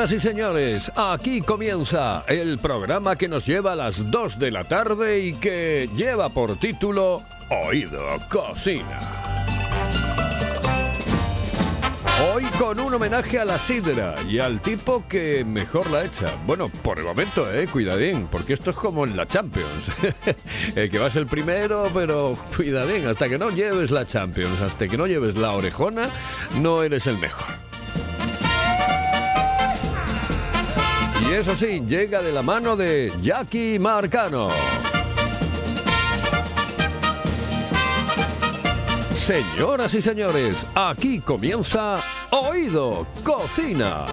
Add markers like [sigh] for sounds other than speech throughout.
Señoras y señores, aquí comienza el programa que nos lleva a las 2 de la tarde y que lleva por título Oído Cocina. Hoy con un homenaje a la sidra y al tipo que mejor la echa. Bueno, por el momento, eh, cuidadín, porque esto es como en la Champions. [laughs] Que vas el primero, pero cuidadín, hasta que no lleves la Champions, hasta que no lleves la orejona, no eres el mejor. Y eso sí, llega de la mano de Jackie Marcano. Señoras y señores, aquí comienza Oído Cocina.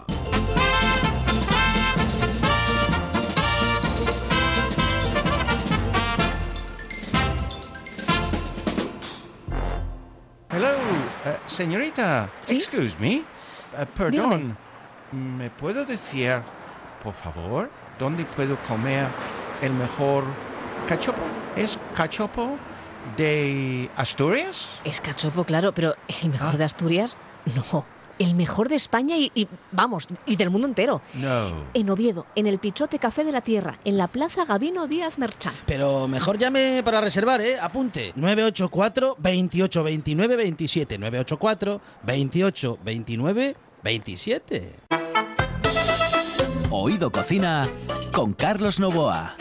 Hello, eh, señorita. ¿Sí? Excuse me. Eh, perdón. ¿Me puedo decir, por favor, dónde puedo comer el mejor cachopo? ¿Es cachopo de Asturias? Es cachopo, claro, pero el mejor Ah. de Asturias, no. El mejor de España y, y, vamos, y del mundo entero. No. En Oviedo, en el Pichote Café de la Tierra, en la Plaza Gabino Díaz Merchán. Pero mejor llame para reservar, ¿eh? Apunte. 984 28 29 27. 984 28 29 27. Oído Cocina con Carlos Novoa.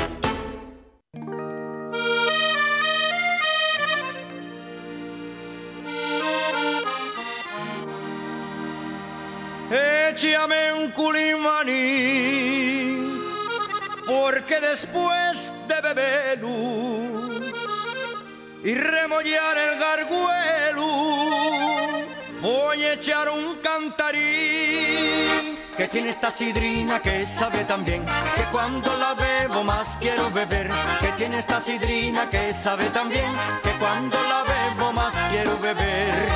Échame un culimaní, porque después de beberlo y remollar el garguelo, voy a echar un cantarín que tiene esta sidrina que sabe tan bien que cuando la bebo más quiero beber, que tiene esta sidrina que sabe tan bien que cuando la bebo más quiero beber.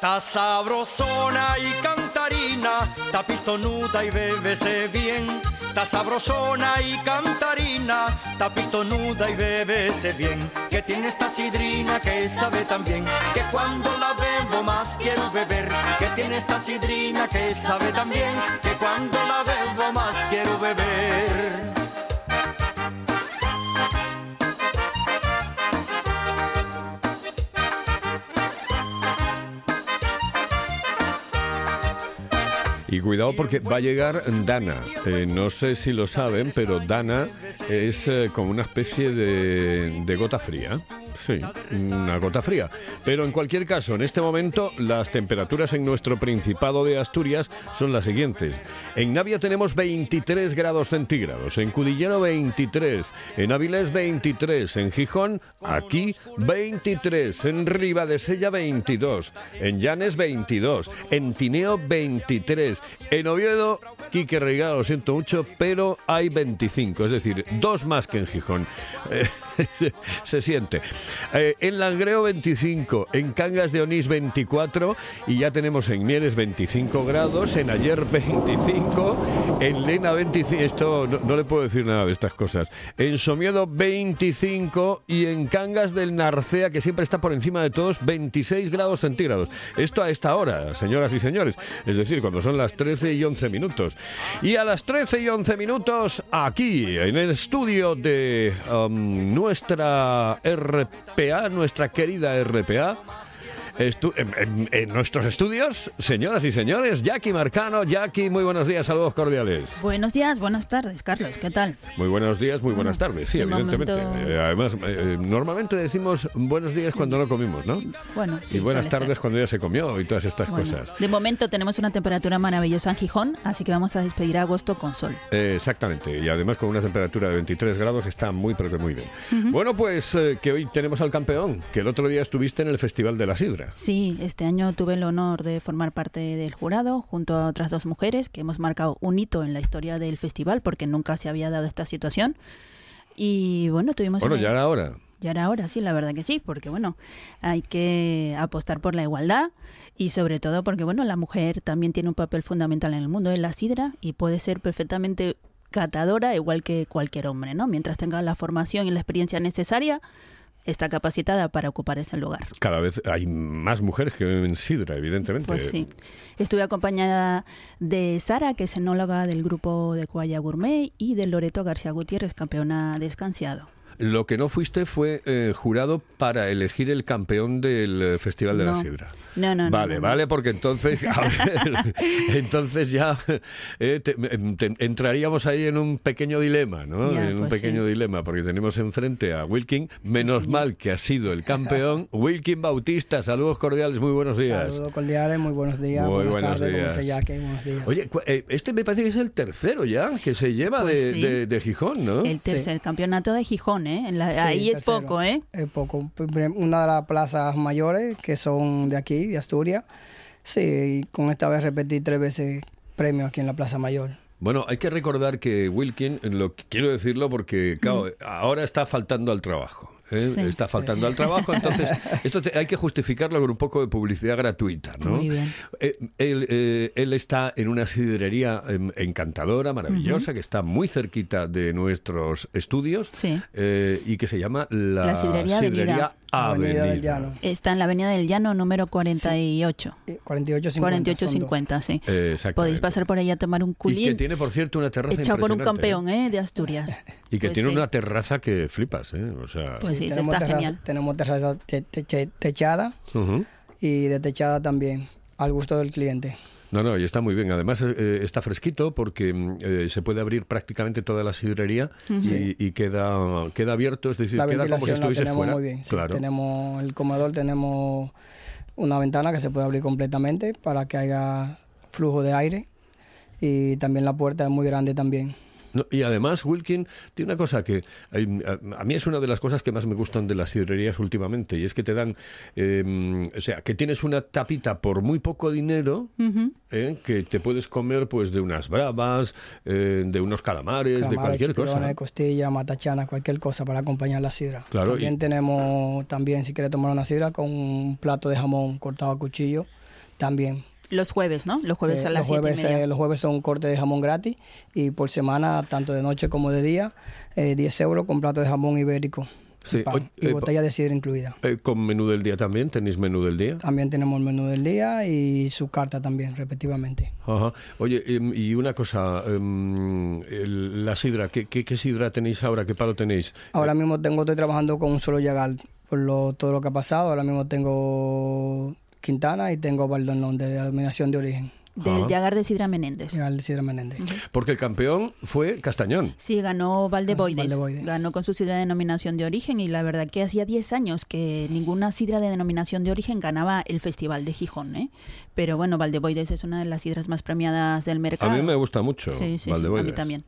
Ta sabrosona y cantarina, ta pistonuda y bébese bien. Ta sabrosona y cantarina, ta pistonuda y bébese bien. Que tiene esta sidrina que sabe tan bien, que cuando la bebo más quiero beber. Que tiene esta sidrina que sabe tan bien, que cuando la bebo más quiero beber. Y cuidado porque va a llegar Dana. Eh, no sé si lo saben, pero Dana es eh, como una especie de, de gota fría. Sí, una gota fría. Pero en cualquier caso, en este momento las temperaturas en nuestro Principado de Asturias son las siguientes. En Navia tenemos 23 grados centígrados, en Cudillero 23, en Avilés 23, en Gijón, aquí 23, en Ribadesella 22, en Llanes 22, en Tineo 23, en Oviedo, Quique Reigado, siento mucho, pero hay 25, es decir, dos más que en Gijón. [laughs] Se siente. Eh, en Langreo 25, en Cangas de Onís 24 y ya tenemos en Mieres 25 grados, en Ayer 25, en Lena 25, esto no, le puedo decir nada de estas cosas, en Somiedo 25 y en Cangas del Narcea, que siempre está por encima de todos, 26 grados centígrados. Esto a esta hora, señoras y señores, es decir, cuando son las 13 y 11 minutos. Y a las 13 y 11 minutos, aquí, en el estudio de um, nuestra RPA, nuestra querida RPA, Estu- en, nuestros estudios, señoras y señores, Jackie Marcano. Jackie, muy buenos días, saludos cordiales. Buenos días, buenas tardes, Carlos, ¿qué tal? Muy buenos días, muy buenas tardes, sí, de evidentemente. momento- Eh, además, eh, normalmente decimos buenos días cuando no comimos, ¿no? Bueno, sí, y buenas tardes ser. cuando ya se comió y todas estas Bueno, cosas. De momento tenemos una temperatura maravillosa en Gijón, así que vamos a despedir agosto con sol. Eh, exactamente, y además con una temperatura de 23 grados está muy, pero que muy bien. Bueno, pues eh, que hoy tenemos al campeón, que el otro día estuviste en el Festival de la Sidra. Sí, este año tuve el honor de formar parte del jurado junto a otras dos mujeres que hemos marcado un hito en la historia del festival porque nunca se había dado esta situación. Y bueno, tuvimos... Bueno, una- ya era hora. Ya era hora, sí, la verdad que sí, porque bueno, hay que apostar por la igualdad y sobre todo porque bueno, la mujer también tiene un papel fundamental en el mundo de la sidra y puede ser perfectamente catadora igual que cualquier hombre, ¿no? Mientras tenga la formación y la experiencia necesaria, está capacitada para ocupar ese lugar. Cada vez hay más mujeres que beben sidra, evidentemente. Pues sí. Estuve acompañada de Sara, que es enóloga del grupo de Coaya Gourmet, y de Loreto García Gutiérrez, campeona de escanciado. Lo que no fuiste fue eh, jurado para elegir el campeón del eh, Festival de la No. Sidra. No, no, no, Vale, no, no. vale, porque entonces, a ver, [laughs] entonces ya eh, te- te- entraríamos ahí en un pequeño dilema, ¿no? Ya, en un pues pequeño sí. dilema, porque tenemos enfrente a Wilkin, menos señor. mal que ha sido el campeón, [laughs] Wilkin Bautista, saludos cordiales, muy buenos días. Saludos cordiales, muy buenos días. Muy buenas buenos tardes, días. buenos días. Oye, eh, este me parece que es el tercero ya, que se lleva Pues de, sí. de- de Gijón, ¿no? El tercer campeonato de Gijón, ¿eh? En la- Sí, ahí es tercero. poco, ¿eh? Es poco. Una de las plazas mayores que son de aquí, de Asturias. Sí, y con esta vez repetí tres veces premio aquí en la Plaza Mayor. Bueno, hay que recordar que Wilkin, lo quiero decirlo porque, claro, ahora está faltando al trabajo. ¿Eh? Sí. Está faltando al trabajo, entonces [laughs] esto te- hay que justificarlo con un poco de publicidad gratuita, ¿no? Muy bien. Eh, él, eh, él está en una sidrería em, encantadora, maravillosa, que está muy cerquita de nuestros estudios Sí. eh, y que se llama la, La Sidrería Avenida. Avenida del Llano. Está en la Avenida del Llano número 48. Y 48.50. 4850, sí. Eh. Podéis pasar por ahí a tomar un Y que culín tiene, por cierto, una terraza echado por un impresionante, ¿eh? campeón, ¿eh? De Asturias. [laughs] Y que Pues tiene sí. una terraza que flipas, ¿eh? O sea, Pues sí, tenemos está terraza, genial. Tenemos terraza te- teche- techada ujú. y de techada también, al gusto del cliente. No, no, y está muy bien. Además, eh, está fresquito porque mm, eh, se puede abrir prácticamente toda la sidrería y, y queda, queda abierto, es decir, la queda como si tenemos fuera. muy bien. sí. Claro. Tenemos el comedor, tenemos una ventana que se puede abrir completamente para que haya flujo de aire y también la puerta es muy grande también. No, y además, Wilkin tiene una cosa que a, mí es una de las cosas que más me gustan de las sidrerías últimamente y es que te dan, eh, o sea, que tienes una tapita por muy poco dinero eh, que te puedes comer pues de unas bravas, eh, de unos calamares, de cualquier cosa. chipirones, costilla, matachana, cualquier cosa para acompañar la sidra. Claro, También y- tenemos, también si quieres tomar una sidra con un plato de jamón cortado a cuchillo, también. Los jueves, ¿no? Los jueves Eh, a las los, siete y jueves, media. eh, los jueves son cortes de jamón gratis y por semana, tanto de noche como de día, eh, 10 euros con plato de jamón ibérico Sí, y, pan, oye, y eh, botella de sidra incluida. Eh, con menú del día también, tenéis menú del día. También tenemos el menú del día y su carta también, respectivamente. Ajá. Oye, em, y una cosa, em, el- la sidra, ¿qué, qué, qué sidra tenéis ahora? ¿Qué palo tenéis? Ahora mismo tengo, estoy trabajando con un solo llagal por lo, todo lo que ha pasado. Ahora mismo tengo Quintana y tengo Baldonón de denominación de origen. Del. Llagar de Sidra Menéndez. Llagal de Sidra Menéndez. Porque el campeón fue Castañón. Sí, ganó Valdeboides. Valdeboides. Ganó con su sidra de denominación de origen y la verdad que hacía 10 años que ninguna sidra de denominación de origen ganaba el Festival de Gijón, ¿eh? Pero bueno, Valdeboides es una de las sidras más premiadas del A mercado. mí me gusta mucho. Sí, sí, sí, a mí también.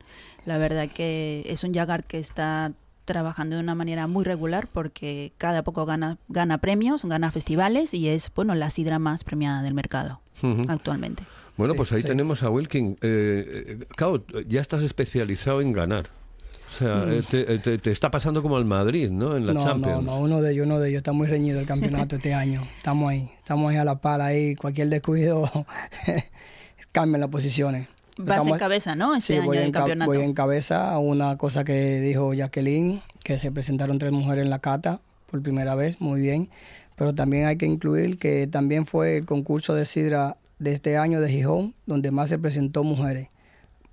La verdad que es un Yagar que está trabajando de una manera muy regular porque cada poco gana, gana premios, gana festivales y es, bueno, la sidra más premiada del mercado actualmente. Bueno, Sí, pues ahí sí. tenemos a Wilkin. Eh, eh, claro, ya estás especializado en ganar. O sea, eh, te, eh, te- te está pasando como al Madrid, ¿no? En la Mm. no, Champions. no, no, uno de ellos, uno de ellos. Está muy reñido el campeonato este año. Estamos ahí, estamos ahí a la pala ahí. Cualquier descuido [laughs] cambian las posiciones. Vas Estamos- en cabeza, ¿no? Este Sí, año voy en, ca- campeonato. voy en cabeza. Una cosa que dijo Jacqueline, que se presentaron tres mujeres en la cata por primera vez, muy bien. Pero también hay que incluir que también fue el concurso de sidra de este año de Gijón, donde más se presentó mujeres.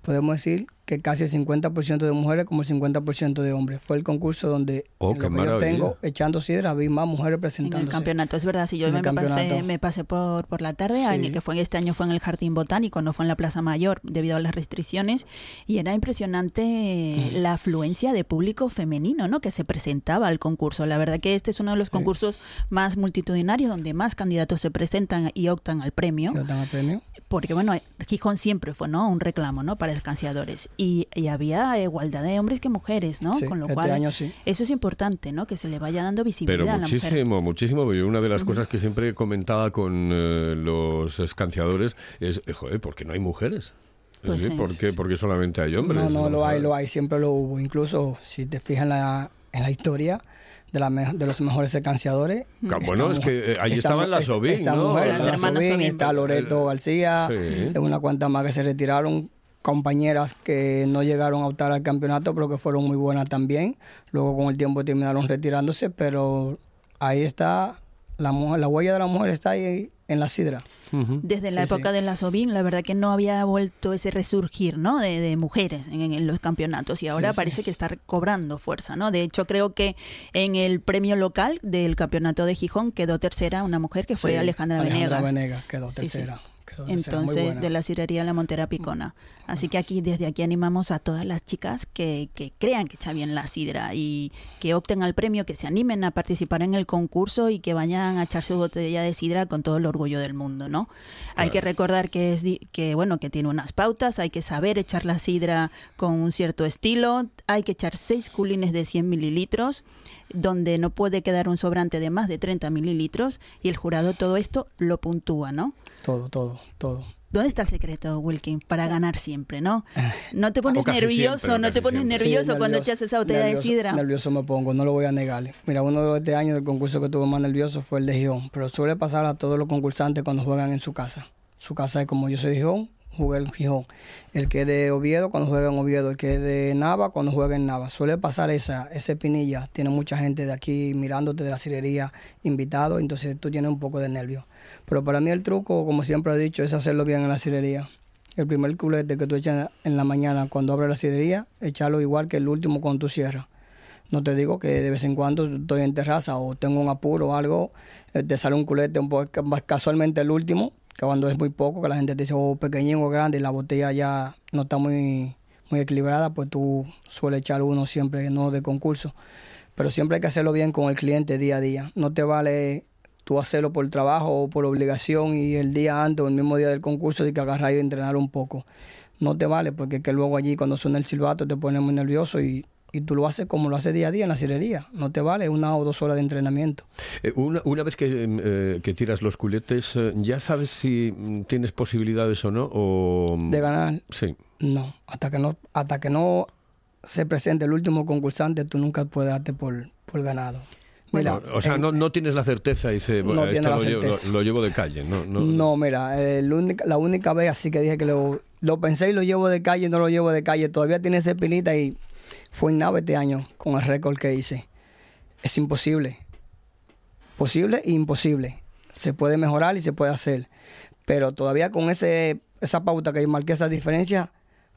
Podemos decir que casi el 50% de mujeres como el 50% de hombres. Fue el concurso donde Oh, en lo que yo tengo echando sidra vi más mujeres En presentándose. el campeonato, es verdad, si yo En me pasé, me pasé por, por la tarde, Sí. que fue este año fue en el Jardín Botánico, no fue en la Plaza Mayor debido a las restricciones, y era impresionante Mm. la afluencia de público femenino, ¿no? Que se presentaba al concurso. La verdad que este es uno de los concursos más multitudinarios donde más candidatos se presentan y optan al premio Y dan el premio. porque bueno, Gijón siempre fue no un reclamo no para escanciadores y, y había igualdad de hombres que mujeres, ¿no? Sí, Con lo este cual año sí. eso es importante, ¿no? Que se le vaya dando visibilidad Pero a la mujer. muchísimo, muchísimo. Yo una de las cosas que siempre comentaba con eh, los escanciadores es, eh, joder, ¿por qué no hay mujeres? Es Pues sí, ¿por, sí, qué, sí. ¿Por qué solamente hay hombres? No, no, lo hay, lo hay, siempre lo hubo. Incluso si te fijas en la, en la historia de, la me- de los mejores secanciadores. Ca- bueno, es que, eh, ahí esta estaban las esta ¿no? mujer, Las está Loreto García, Sí. de una cuanta más que se retiraron, compañeras que no llegaron a optar al campeonato, pero que fueron muy buenas también. Luego con el tiempo terminaron retirándose, pero ahí está, la, mujer, la huella de la mujer está ahí en la sidra. Desde la Sí, época sí. de la Sobin, la verdad que no había vuelto ese resurgir, ¿no? De, de mujeres en, en los campeonatos y ahora Sí, sí. parece que está cobrando fuerza, ¿no? De hecho, creo que en el premio local del campeonato de Gijón quedó tercera una mujer que fue Sí, Alejandra, Venegas. Venegas quedó Sí, sí. tercera. Entonces, de la cirería La Montera Picona. Así que aquí, desde aquí animamos a todas las chicas que, que crean que echa bien la sidra y que opten al premio, que se animen a participar en el concurso y que vayan a echar su botella de sidra con todo el orgullo del mundo, ¿no? Hay que recordar que es di- que bueno, que tiene unas pautas, hay que saber echar la sidra con un cierto estilo, hay que echar seis culines de 100 mililitros, donde no puede quedar un sobrante de más de 30 mililitros y el jurado todo esto lo puntúa, ¿no? Todo, todo, todo. ¿Dónde está el secreto, Wilkin, para ganar siempre, no? No te pones nervioso, siempre, no te pones siempre. nervioso Sí, cuando echas esa botella de nervioso, sidra. Nervioso me pongo, no lo voy a negar. Mira, uno de los este año del concurso que tuve más nervioso fue el de Gijón, pero suele pasar a todos los concursantes cuando juegan en su casa. Su casa es como yo soy de Gijón, jugué en Gijón. El que es de Oviedo cuando juega en Oviedo, el que es de Nava cuando juega en Nava. Suele pasar esa, ese pinilla. Tiene mucha gente de aquí mirándote de la cirería, invitado, entonces tú tienes un poco de nervio. Pero para mí el truco, como siempre he dicho, es hacerlo bien en la cirería. El primer culete que tú echas en la mañana cuando abres la cirería, echarlo igual que el último cuando tú cierras. No te digo que de vez en cuando estoy en terraza o tengo un apuro o algo, eh, te sale un culete un poco casualmente el último, que cuando es muy poco, que la gente te dice o pequeñín o grande y la botella ya no está muy, muy equilibrada, pues tú sueles echar uno siempre, no de concurso. Pero siempre hay que hacerlo bien con el cliente día a día. No te vale tú hacerlo por trabajo o por obligación y el día antes o el mismo día del concurso de que agarrar y entrenar un poco. No te vale porque que luego allí cuando suena el silbato te pones muy nervioso y, y tú lo haces como lo haces día a día en la cirería. No te vale una o dos horas de entrenamiento. Eh, una, una vez que, eh, que tiras los culetes, eh, ¿ya sabes si mm, tienes posibilidades o no? O... De ganar, Sí. no. Hasta que no, hasta que no se presente el último concursante, tú nunca puedes darte por, por ganado. Mira, o sea, en- no, no tienes la certeza y dice, No "Bueno, tiene esto la lo llevo, lo, certeza. lo llevo de calle. No, no, No, mira, el única- la única vez así que dije que lo, lo pensé y lo llevo de calle, no lo llevo de calle. Todavía tiene ese pilita y fue nave este año con el récord que hice. Es imposible. Posible e imposible. Se puede mejorar y se puede hacer. Pero todavía con ese, esa pauta que marqué esa diferencia,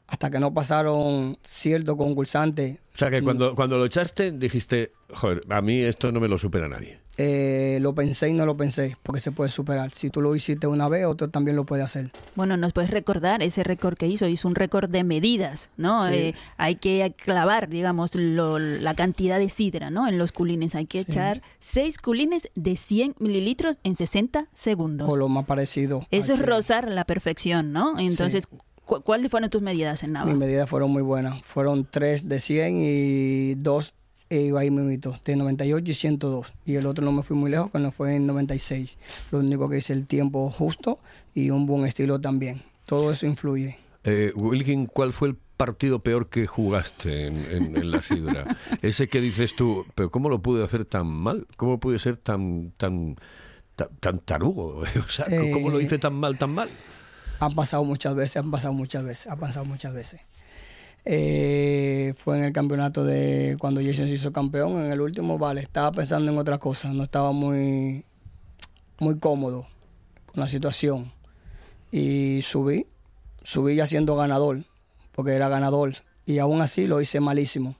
hasta que no pasaron ciertos concursantes, O sea, que cuando, cuando lo echaste dijiste, joder, a mí esto no me lo supera nadie. eh, lo pensé y no lo pensé, porque se puede superar. Si tú lo hiciste una vez, otro también lo puede hacer. Bueno, nos puedes recordar ese récord que hizo, hizo un récord de medidas, ¿no? Sí. Eh, hay que clavar, digamos, lo- la cantidad de sidra, ¿no? En los culines hay que Sí. echar seis culines de 100 mililitros en 60 segundos. O lo más parecido. Eso es rozar la perfección, ¿no? Entonces, cu- ¿cuáles fueron tus medidas en Nava? Mis medidas fueron muy buenas. Fueron tres de 100 y dos eh, ahí mismito, de 98 y 102. Y el otro no me fui muy lejos, que no fue en 96. Lo único que hice el tiempo justo y un buen estilo también. Todo eso influye. Eh, Wilkin, ¿cuál fue el partido peor que jugaste en, en- en la sidra? [laughs] Ese que dices tú, pero ¿cómo lo pude hacer tan mal? ¿Cómo pude ser tan tan tan, tan tarugo? [laughs] O sea, ¿cómo lo Eh, hice tan mal, tan mal? Han pasado muchas veces, han pasado muchas veces, ha pasado muchas veces. Eh, fue en el campeonato de cuando Jason se hizo campeón, en el último, vale, estaba pensando en otra cosa, no estaba muy, muy cómodo con la situación. Y subí, subí ya siendo ganador, porque era ganador. Y aún así lo hice malísimo.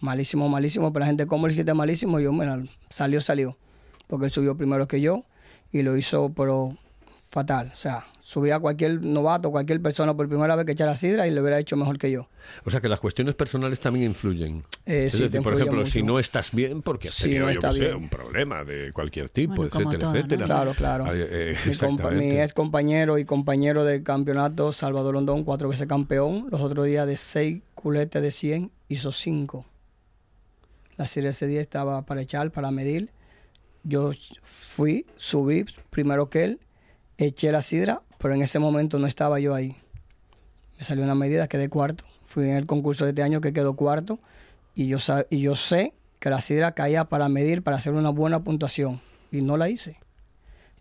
Malísimo, malísimo. Pero la gente, ¿cómo lo hiciste malísimo? Yo, bueno, salió, salió. Porque él subió primero que yo y lo hizo, pero fatal. O sea, subía a cualquier novato, cualquier persona por primera vez que echara sidra y lo hubiera hecho mejor que yo. O sea que las cuestiones personales también influyen. Eh, es sí, te decir, por ejemplo, si no estás bien, porque has Si tenido, no yo sé, un problema de cualquier tipo, Bueno, etcétera, todo, ¿no? etcétera. Claro, claro. Eh, Mi, ex compañero y compañero del campeonato, Salvador Londón, cuatro veces campeón. Los otros días de seis culetes de 100, hizo cinco. La serie ese día estaba para echar, para medir. Yo fui, subí primero que él, eché la sidra, pero en ese momento no estaba yo ahí. Me salió una medida, quedé cuarto. Fui en el concurso de este año que quedó cuarto y yo, y yo sé que la sidra caía para medir, para hacer una buena puntuación y no la hice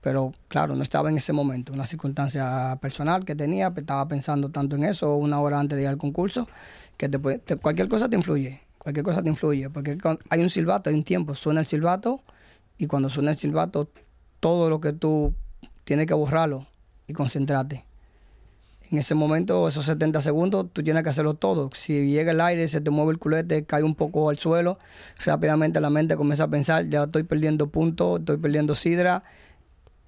pero claro, no estaba en ese momento, una circunstancia personal que tenía, estaba pensando tanto en eso una hora antes de ir al concurso, que te puede- cualquier cosa te influye, cualquier cosa te influye, porque hay un silbato, hay un tiempo, suena el silbato y cuando suena el silbato, todo lo que tú tienes que borrarlo y concentrarte. En ese momento, esos 70 segundos, tú tienes que hacerlo todo. Si llega el aire, se te mueve el culete, cae un poco al suelo, rápidamente la mente comienza a pensar, ya estoy perdiendo puntos, estoy perdiendo sidra,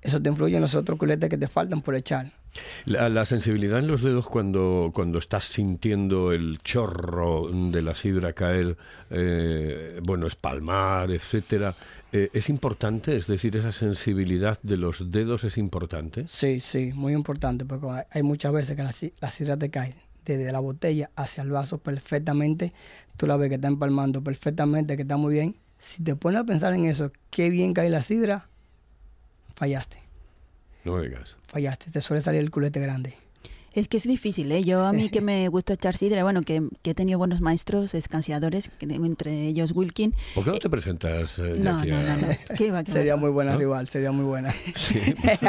eso te influye en los otros culetes que te faltan por echar. La, la sensibilidad en los dedos cuando, cuando estás sintiendo el chorro de la sidra caer, eh, bueno, espalmar, etcétera, eh, es importante, es decir, esa sensibilidad de los dedos es importante. Sí, sí, muy importante, porque hay- muchas veces que la, si- la sidra te cae desde la botella hacia el vaso perfectamente. Tú la ves que está empalmando perfectamente, que está muy bien. Si te pones a pensar en eso, qué bien cae la sidra, fallaste, No digas. Fallaste. Te suele salir el culete grande. Es que es difícil, ¿eh? Yo a mí que [laughs] me gusta echar sidra, bueno, que, que he tenido buenos maestros escanciadores, entre ellos Wilkin. ¿Por qué no te presentas eh, No, no, a- no, no. ¿Qué va, qué va, Sería va? muy buena ¿No? rival, sería muy buena. Sí.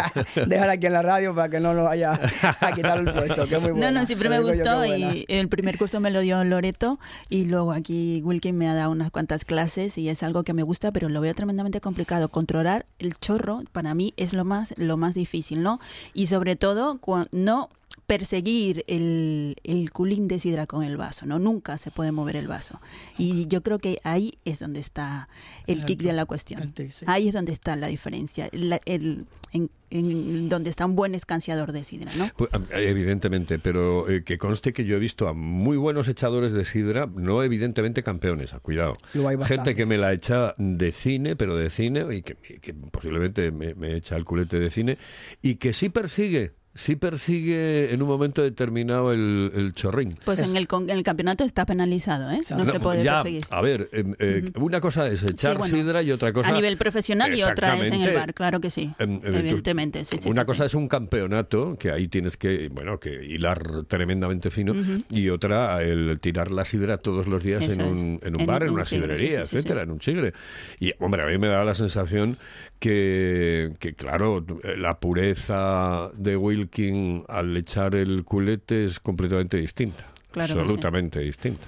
[laughs] Déjala aquí en la radio para que no nos vaya a quitar el puesto, que es muy buena. No, no, siempre me gustó y el primer curso me lo dio Loreto y luego aquí Wilkin me ha dado unas cuantas clases y es algo que me gusta, pero lo veo tremendamente complicado. Controlar el chorro para mí es lo más, lo más difícil, ¿no? Y sobre todo no perseguir el, el culín de sidra con el vaso, ¿no? Nunca se puede mover el vaso. Y yo creo que ahí es donde está el El kick de la cuestión. el tic, sí. Ahí es donde está la diferencia, la- el, en, en donde está un buen escanciador de sidra, ¿no? Pues, evidentemente, pero eh, que conste que yo he visto a muy buenos echadores de sidra, no evidentemente campeones, ah, cuidado. Lo hay Gente que me la echa de cine, pero de cine, y que, que posiblemente me, me echa el culete de cine, y que sí persigue, sí persigue en un momento determinado el, el chorrín. Pues Es- en el, en el campeonato está penalizado, ¿eh? No, se puede ya, perseguir. A ver, em, eh, una cosa es echar bueno, sidra y otra cosa... A nivel profesional y otra es en el bar, claro que sí. Em, eh, tú- Evidentemente, sí, sí. Una sí, cosa sí. es un campeonato, que ahí tienes que, bueno, que hilar tremendamente fino, y otra el tirar la sidra todos los días en un, en un En bar, en un una chigre, sí, sidrería, sí, sí, etcétera, sí. en un chigre. Y, hombre, a mí me da la sensación que, que, claro, la pureza de Wilkin al echar el culete es completamente distinta. Claro que sí. absolutamente distinta.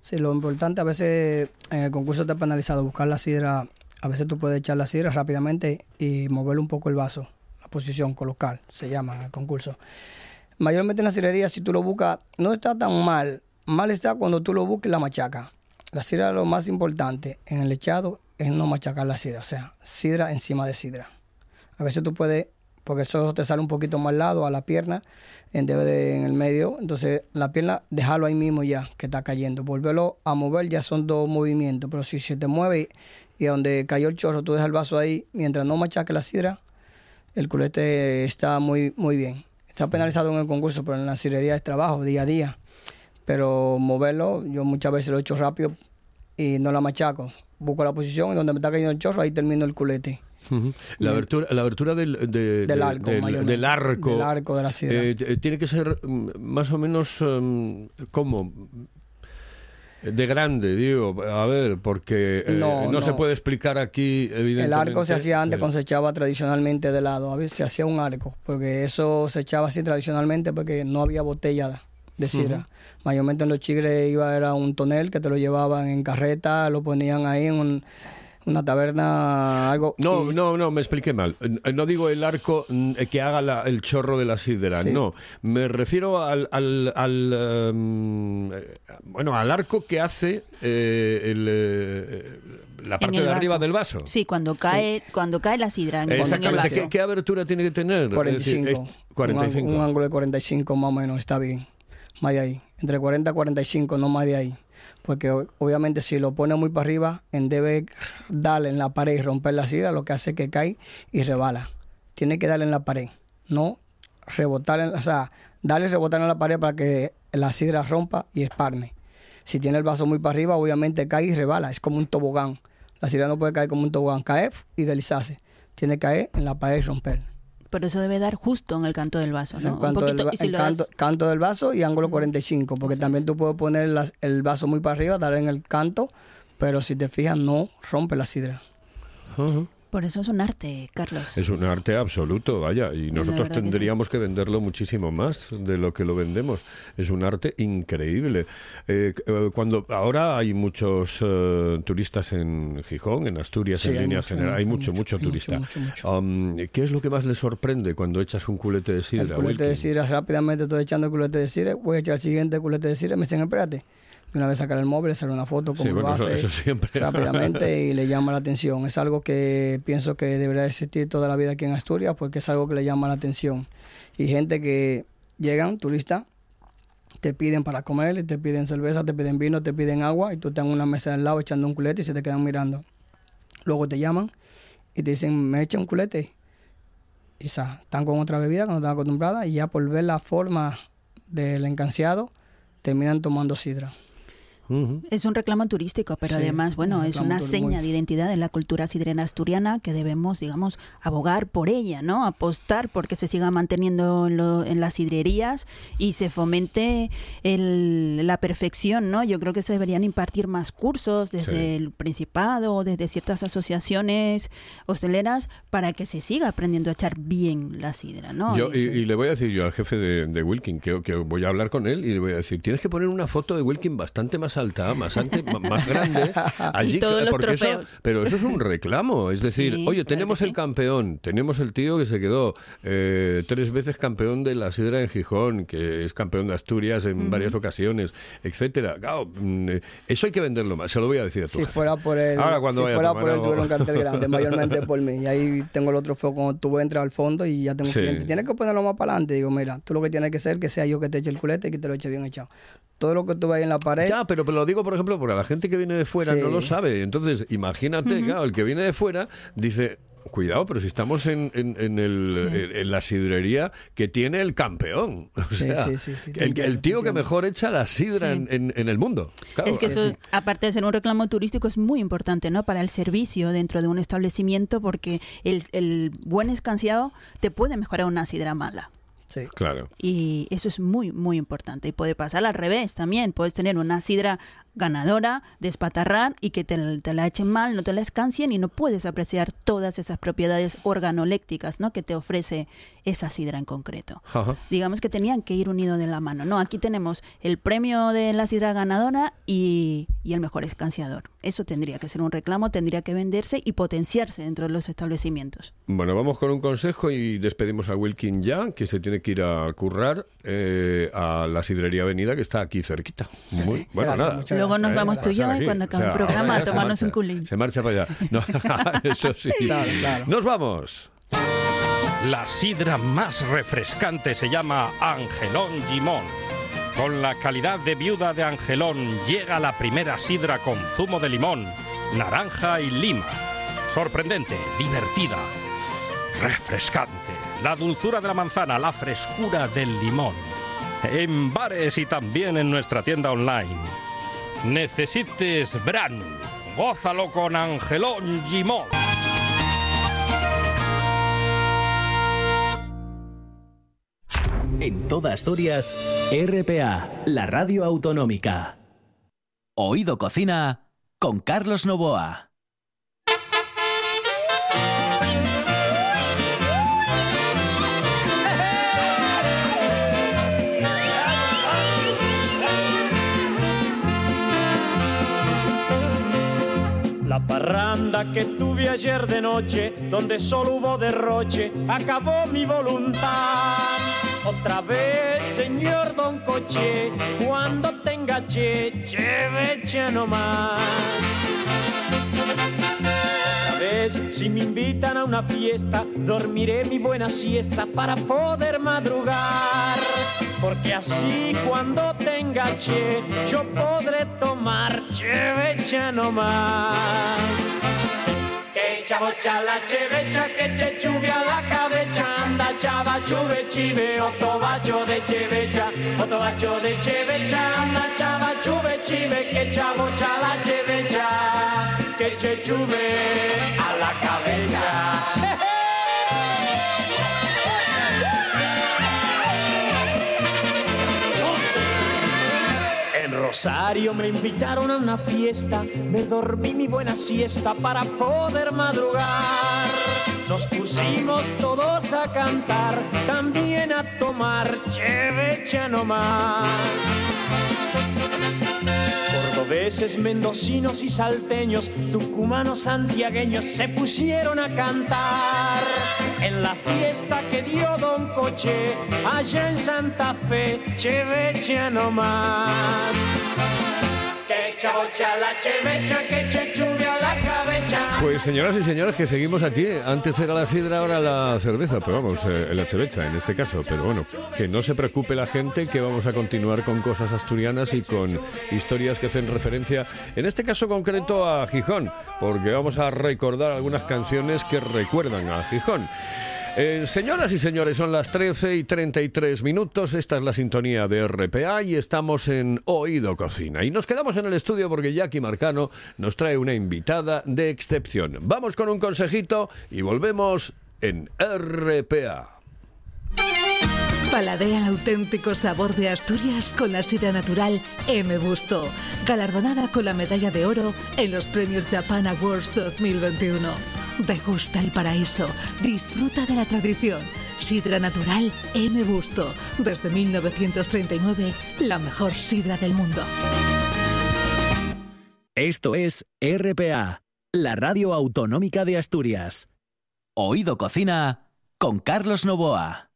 Sí, lo importante a veces en el concurso está penalizado buscar la sidra. A veces tú puedes echar la sidra rápidamente y mover un poco el vaso, la posición, colocar, se llama en el concurso. Mayormente en la sidrería, si tú lo buscas, no está tan mal. Mal está cuando tú lo busques la machaca. La sidra lo más importante en el echado es no machacar la sidra, o sea, sidra encima de sidra. A veces tú puedes, porque eso te sale un poquito más al lado, a la pierna, en el medio. Entonces, la pierna, dejarlo ahí mismo ya, que está cayendo. Volverlo a mover ya son dos movimientos. Pero si se te mueve y donde cayó el chorro, tú dejas el vaso ahí, mientras no machaque la sidra, el culete está muy, muy bien. Está penalizado en el concurso, pero en la sidrería es trabajo, día a día. Pero moverlo, yo muchas veces lo he hecho rápido y no la machaco. Busco la posición y donde me está cayendo el chorro, ahí termino el culete. La abertura, la abertura del, de- Del de- arco, del, arco, Del arco de la sidra. eh, tiene que ser mm, más o menos mm, como de grande, digo, a ver, porque eh, no, No, se puede explicar aquí, evidentemente. El arco se hacía antes eh, cuando se echaba tradicionalmente de lado. A veces se hacía un arco, porque eso se echaba así tradicionalmente porque no había botella de sidra. Mayormente en los chigres iba era un tonel que te lo llevaban en carreta, lo ponían ahí en un, Una taberna, algo... No, y- no, no, me expliqué mal. Eh, No digo el arco mm, que haga la- el chorro de la sidra, Sí. no. Me refiero al, al, al, eh, bueno, al arco que hace eh, el, eh, la parte de arriba del vaso. Sí, cuando cae, cuando cae la sidra. en- en el Exactamente. vaso. ¿Qué, qué abertura tiene que tener? Es decir, 45. es- Un, 45. ángulo- un ángulo de 45 más o menos, está bien. Más de ahí. Entre 40 y 45, no más de ahí. Porque obviamente si lo pone muy para arriba, en debe darle en la pared y romper la sidra, lo que hace que cae y rebala. Tiene que darle en la pared, no rebotar, en, o sea, darle rebotar en la pared para que la sidra rompa y esparme. Si tiene el vaso muy para arriba, obviamente cae y rebala, es como un tobogán. La sidra no puede caer como un tobogán, caer y deslizarse. Tiene que caer en la pared y romper. Por eso debe dar justo en el canto del vaso, ¿no? en Un cuanto poquito, del y si en canto, das- canto del vaso y ángulo 45, porque también tú puedes poner el vaso muy para arriba, darle en el canto, pero si te fijas no rompe la sidra. Ajá. Por eso es un arte, Carlos. Es un arte absoluto, vaya, y nosotros verdad que sí. tendríamos que, venderlo muchísimo más de lo que lo vendemos. Es un arte increíble. Eh, eh, cuando ahora hay muchos eh, turistas en Gijón, en Asturias, Sí, en hay líneas mucho, generales, hay mucho, mucho, mucho, mucho, turista. mucho, mucho. Um, ¿Qué es lo que más les sorprende cuando echas un culete de sidra? el culete de Wilkin? sidra, rápidamente estoy echando el culete de sidra, voy a echar el siguiente culete de sidra, me dicen, espérate. De una vez sacar el móvil, hacer una foto como Sí, lo bueno, hace eso siempre. rápidamente [laughs] y le llama la atención. Es algo que pienso que debería existir toda la vida aquí en Asturias porque es algo que le llama la atención. Y gente que llegan, turistas, te piden para comer, te piden cerveza, te piden vino, te piden agua y tú estás en una mesa al lado echando un culete y se te quedan mirando. Luego te llaman y te dicen, me echa un culete. Y sa- están con otra bebida que no están acostumbradas y ya por ver la forma del encanciado terminan tomando sidra. Ujú. Es un reclamo turístico, pero Sí, además, bueno, un es una seña muy- de identidad de la cultura sidrena asturiana que debemos, digamos, abogar por ella, ¿no? Apostar porque se siga manteniendo en, lo- en las sidrerías y se fomente el- la perfección, ¿no? Yo creo que se deberían impartir más cursos desde Sí. el Principado desde ciertas asociaciones hosteleras para que se siga aprendiendo a echar bien la sidra, ¿no? Yo- y, y le voy a decir yo al jefe de, de Wilkin que, que voy a hablar con él y le voy a decir, tienes que poner una foto de Wilkin bastante más alta, más, ante- más grande, [laughs] allí, todos los porque eso, trofeos. pero eso es un reclamo, es decir, Sí, oye, claro tenemos que el sí. campeón, tenemos el tío que se quedó eh, tres veces campeón de la sidra en Gijón, que es campeón de Asturias en varias ocasiones, etcétera. Claro, mm, eh, eso hay que venderlo más, se lo voy a decir a tu Si jefe. fuera por él, Ahora cuando si vaya fuera tomar por algo. tuviera un cartel grande, [laughs] mayormente por mí. Y ahí tengo el otro feo cuando tú entras al fondo y ya tengo un Sí. cliente. Tienes que ponerlo más para adelante. Digo, mira, tú lo que tienes que hacer que sea yo que te eche el culete y que te lo eche bien echado. Todo lo que tú ves en la pared, Ya, pero, pero lo digo, por ejemplo, porque la gente que viene de fuera Sí. no lo sabe. Entonces, imagínate, claro, el que viene de fuera dice, cuidado, pero si estamos en, en, en el, en, en la sidrería que tiene el campeón. [laughs] O Sí, sea, sí, sí, sí, el, entiendo, el tío que mejor echa la sidra Sí. en, en- en el mundo. Claro, Es que eso, aparte de ser un reclamo turístico, es muy importante, ¿no? Para el servicio dentro de un establecimiento, porque el, el buen escanciado te puede mejorar una sidra mala. Sí. Claro. Y eso es muy, muy importante. Y puede pasar al revés también. Puedes tener una sidra ganadora, despatarrar y que te, te la echen mal, no te la escancien y no puedes apreciar todas esas propiedades organolécticas ¿no? que te ofrece esa sidra en concreto. Ajá. Digamos que tenían que ir unidos de la mano. No, aquí tenemos el premio de la sidra ganadora y, y el mejor escanciador. Eso tendría que ser un reclamo, tendría que venderse y potenciarse dentro de los establecimientos. Bueno, vamos con un consejo y despedimos a Wilkin ya, que se tiene que ir a currar eh, a la sidrería Avenida, que está aquí cerquita. Muy, bueno, Gracias, nada. Luego nos Eh, vamos tú y yo y aquí. cuando acabe O el programa a tomarnos un culín. Se marcha para allá. No, [laughs] [laughs] eso sí. Claro, claro. Nos vamos. La sidra más refrescante se llama Angelón Gimón. Con la calidad de viuda de Angelón llega la primera sidra con zumo de limón, naranja y lima. Sorprendente, divertida, refrescante. La dulzura de la manzana, la frescura del limón. En bares y también en nuestra tienda online. Necesites Branu. Gózalo con Angelón Gimón. En toda Asturias, RPA, la radio autonómica. Oído Cocina con Carlos Novoa. La parranda que tuve ayer de noche, donde solo hubo derroche, acabó mi voluntad. Otra vez, señor Don Coche, cuando tenga che, chevecha nomás. Si me invitan a una fiesta, dormiré mi buena siesta para poder madrugar. Porque así cuando tenga che, yo podré tomar chevecha nomás. Que chabocha la chevecha, que che chuvia la cabeza, anda chava chuve chive, otto bacio de chevecha, otto bacio de chevecha, anda chava chuve chive, que chabocha la chevecha, que che chuve a la cabeza. En Rosario me invitaron a una fiesta, me dormí mi buena siesta para poder madrugar. Nos pusimos todos a cantar, también a tomar chevecha nomás. Cordobeses, mendocinos y salteños, tucumanos, santiagueños se pusieron a cantar en la fiesta que dio Don Coche allá en Santa Fe, chevecha nomás. Que chabocha la chevecha, que cabeza. Pues señoras y señores, que seguimos aquí. Antes era la sidra, ahora la cerveza, pero vamos, eh, la chevecha en este caso. Pero bueno, que no se preocupe la gente, que vamos a continuar con cosas asturianas y con historias que hacen referencia, en este caso concreto, a Gijón, porque vamos a recordar algunas canciones que recuerdan a Gijón. Eh, señoras y señores, son las 13 y 33 minutos. Esta es la sintonía de RPA y estamos en Oído Cocina. Y nos quedamos en el estudio porque Jackie Marcano nos trae una invitada de excepción. Vamos con un consejito y volvemos en RPA. Paladea el auténtico sabor de Asturias con la sidra natural M. Busto, galardonada con la medalla de oro en los premios Japan Awards 2021. Degusta el paraíso, disfruta de la tradición. Sidra natural M. Busto, desde 1939, la mejor sidra del mundo. Esto es RPA, la radio autonómica de Asturias. Oído Cocina con Carlos Novoa.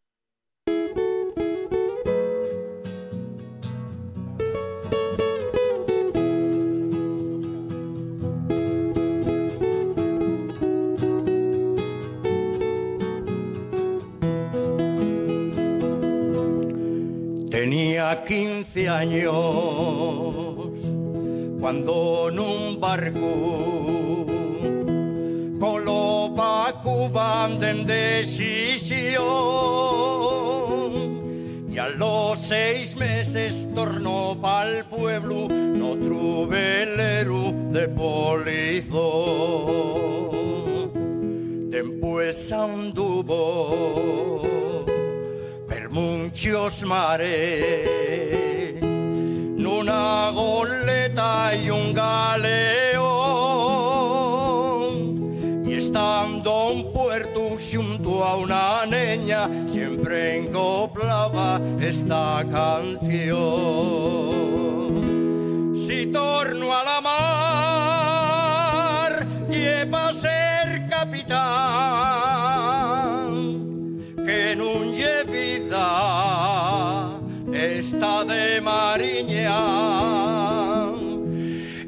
Tenía 15 años cuando en un barco colopa Cuba en decisión y a los seis meses tornó pa'l pueblo no velero de polizón. Después anduvo muchos mares. Una goleta y un galeón. Y estando en puerto junto a una niña siempre encoplaba esta canción. Si torno a la mar y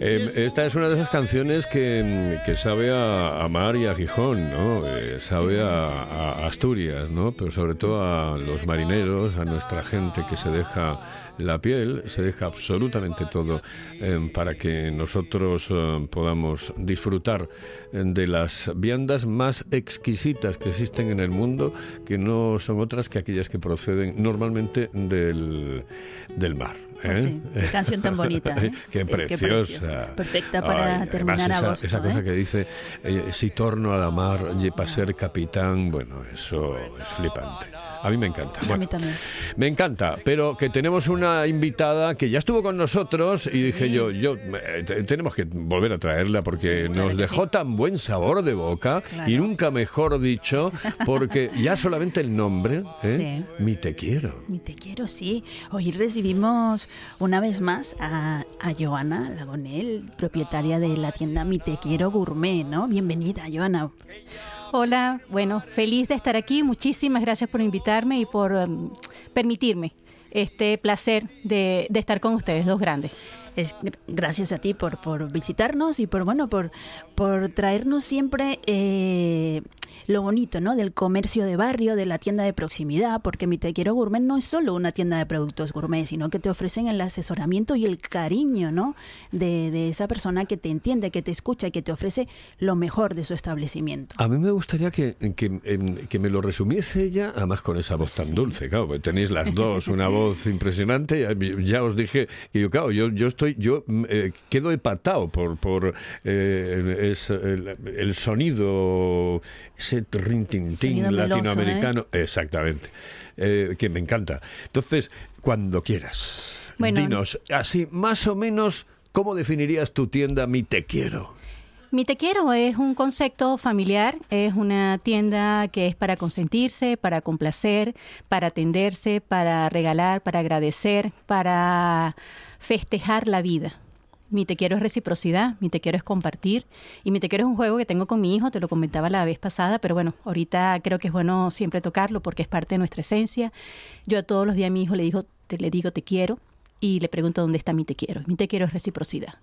Eh, esta es una de esas canciones que, que sabe a, a mar y a Gijón, ¿no? Eh, sabe a, a Asturias, ¿no? Pero sobre todo a los marineros, a nuestra gente que se deja la piel, se deja absolutamente todo eh, para que nosotros eh, podamos disfrutar eh, de las viandas más exquisitas que existen en el mundo, que no son otras que aquellas que proceden normalmente del, del mar. Pues ¿eh? sí, qué canción tan bonita. ¿eh? [laughs] Qué preciosa. Perfecta para Ay, terminar esa, agosto. esa cosa ¿eh? que dice, si torno a la mar y para ser capitán, bueno, eso es flipante. A mí me encanta. A Bueno, mí también. me encanta, pero que tenemos una invitada que ya estuvo con nosotros y dije yo, yo eh, te- tenemos que volver a traerla porque Sí, claro nos dejó sí. tan buen sabor de boca Claro. y nunca mejor dicho, porque ya solamente el nombre, ¿eh? mi te quiero. Mi te quiero, sí. Hoy recibimos una vez más a, a Joana Lagonel, propietaria de la tienda Mi Te Quiero Gourmet, ¿no? Bienvenida, Joana. Hola, bueno, feliz de estar aquí. Muchísimas gracias por invitarme y por um, permitirme este placer de, de estar con ustedes, dos grandes. Es gr- gracias a ti por, por visitarnos y por bueno por, por traernos siempre eh, lo bonito ¿no? del comercio de barrio, de la tienda de proximidad, porque mi Te Quiero Gourmet no es solo una tienda de productos gourmet, sino que te ofrecen el asesoramiento y el cariño ¿no? de, de esa persona que te entiende, que te escucha y que te ofrece lo mejor de su establecimiento. A mí me gustaría que, que, em, que me lo resumiese ella, además con esa voz tan dulce, claro, tenéis las dos una [laughs] voz impresionante, ya, os dije, y yo, claro, yo, yo estoy, yo mm, eh, quedo empatado por, por eh, es- el, el sonido, ese rintintín meloso, latinoamericano, exactamente, eh, que me encanta. Entonces, cuando quieras, Bueno. dinos, así más o menos, ¿cómo definirías tu tienda Mi Te Quiero? Mi Te Quiero es un concepto familiar, es una tienda que es para consentirse, para complacer, para atenderse, para regalar, para agradecer, para festejar la vida. Mi Te Quiero es reciprocidad, mi Te Quiero es compartir y mi Te Quiero es un juego que tengo con mi hijo, te lo comentaba la vez pasada, pero bueno, ahorita creo que es bueno siempre tocarlo porque es parte de nuestra esencia. Yo a todos los días a mi hijo le, digo, te, le digo te quiero y le pregunto dónde está mi Te Quiero. Mi Te Quiero es reciprocidad.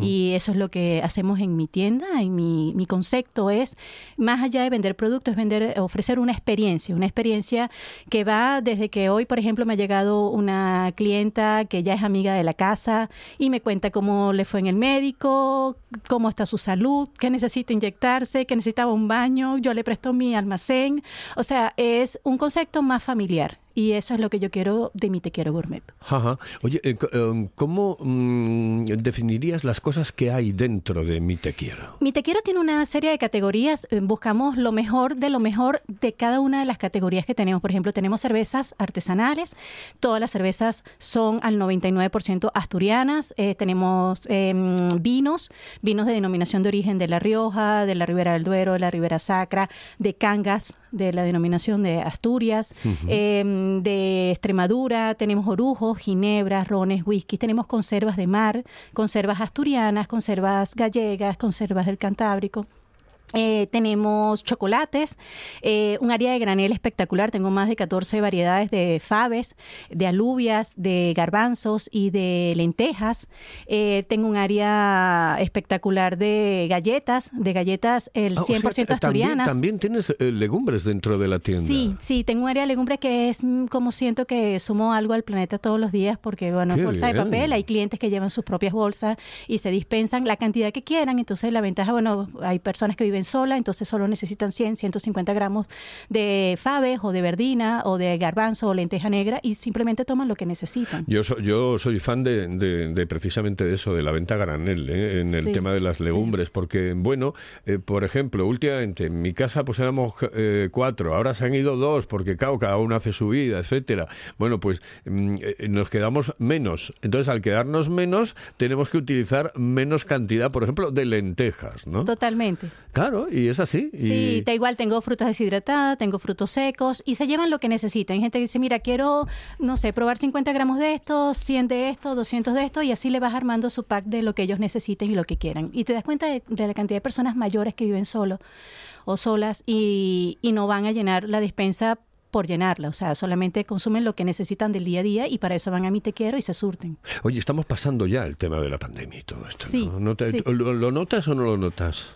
Y eso es lo que hacemos en mi tienda. En mi, mi concepto es, más allá de vender productos, es vender, ofrecer una experiencia, una experiencia que va desde que hoy, por ejemplo, me ha llegado una clienta que ya es amiga de la casa y me cuenta cómo le fue en el médico, cómo está su salud, que necesita inyectarse, que necesitaba un baño, yo le presto mi almacén. O sea, es un concepto más familiar. Y eso es lo que yo quiero de mi Te Quiero Gourmet. Ajá. Oye, eh, eh, ¿cómo mm, definirías las cosas que hay dentro de Mi Te Quiero? Mi Te Quiero tiene una serie de categorías. eh, Buscamos lo mejor de lo mejor de cada una de las categorías que tenemos. Por ejemplo, tenemos cervezas artesanales. Todas las cervezas son al 99% asturianas. Eh, tenemos em, vinos, vinos de denominación de origen de La Rioja, de la Ribera del Duero, de la Ribera Sacra, de Cangas, de la denominación de Asturias, em, de Extremadura. Tenemos orujos, ginebras, rones, whisky. Tenemos conservas de mar, conservas asturianas, conservas gallegas, conservas del Cantábrico. Eh, tenemos chocolates, eh, un área de granel espectacular. Tengo más de 14 variedades de faves, de alubias, de garbanzos y de lentejas. Eh, tengo un área espectacular de galletas, de galletas el Ah, o sea, 100% ta- también, asturianas. también tienes legumbres dentro de la tienda. Sí, sí, tengo un área de legumbres que es mm, como siento que sumo algo al planeta todos los días porque, bueno, Qué bolsa de papel, hay clientes que llevan sus propias bolsas y se dispensan la cantidad que quieran, entonces la ventaja, bueno, hay personas que viven sola, entonces solo necesitan 100, 150 gramos de faves o de verdina o de garbanzo o lenteja negra y simplemente toman lo que necesitan. Yo, so- yo soy fan de, de- de precisamente de eso, de la venta granel, ¿eh? en el Sí, tema de las legumbres, porque, bueno, eh, por ejemplo, últimamente en mi casa pues éramos eh, cuatro, ahora se han ido dos, porque claro, cada uno hace su vida, etcétera. Bueno, pues mm, eh, nos quedamos menos. Entonces, al quedarnos menos, tenemos que utilizar menos cantidad, por ejemplo, de lentejas, ¿no? Totalmente. Claro, y es así. y- Sí, da igual, tengo frutas deshidratadas, tengo frutos secos y se llevan lo que necesitan. Hay gente que dice, mira, quiero, no sé, probar 50 gramos de esto, 100 de esto, 200 de esto y así le vas armando su pack de lo que ellos necesiten y lo que quieran. Y te das cuenta de, de la cantidad de personas mayores que viven solos o solas y, y no van a llenar la despensa por llenarla, o sea, solamente consumen lo que necesitan del día a día y para eso van a mi te quiero y se surten. Oye, estamos pasando ya el tema de la pandemia y todo esto. Sí, ¿no? ¿No te- sí. ¿lo, lo notas o no lo notas?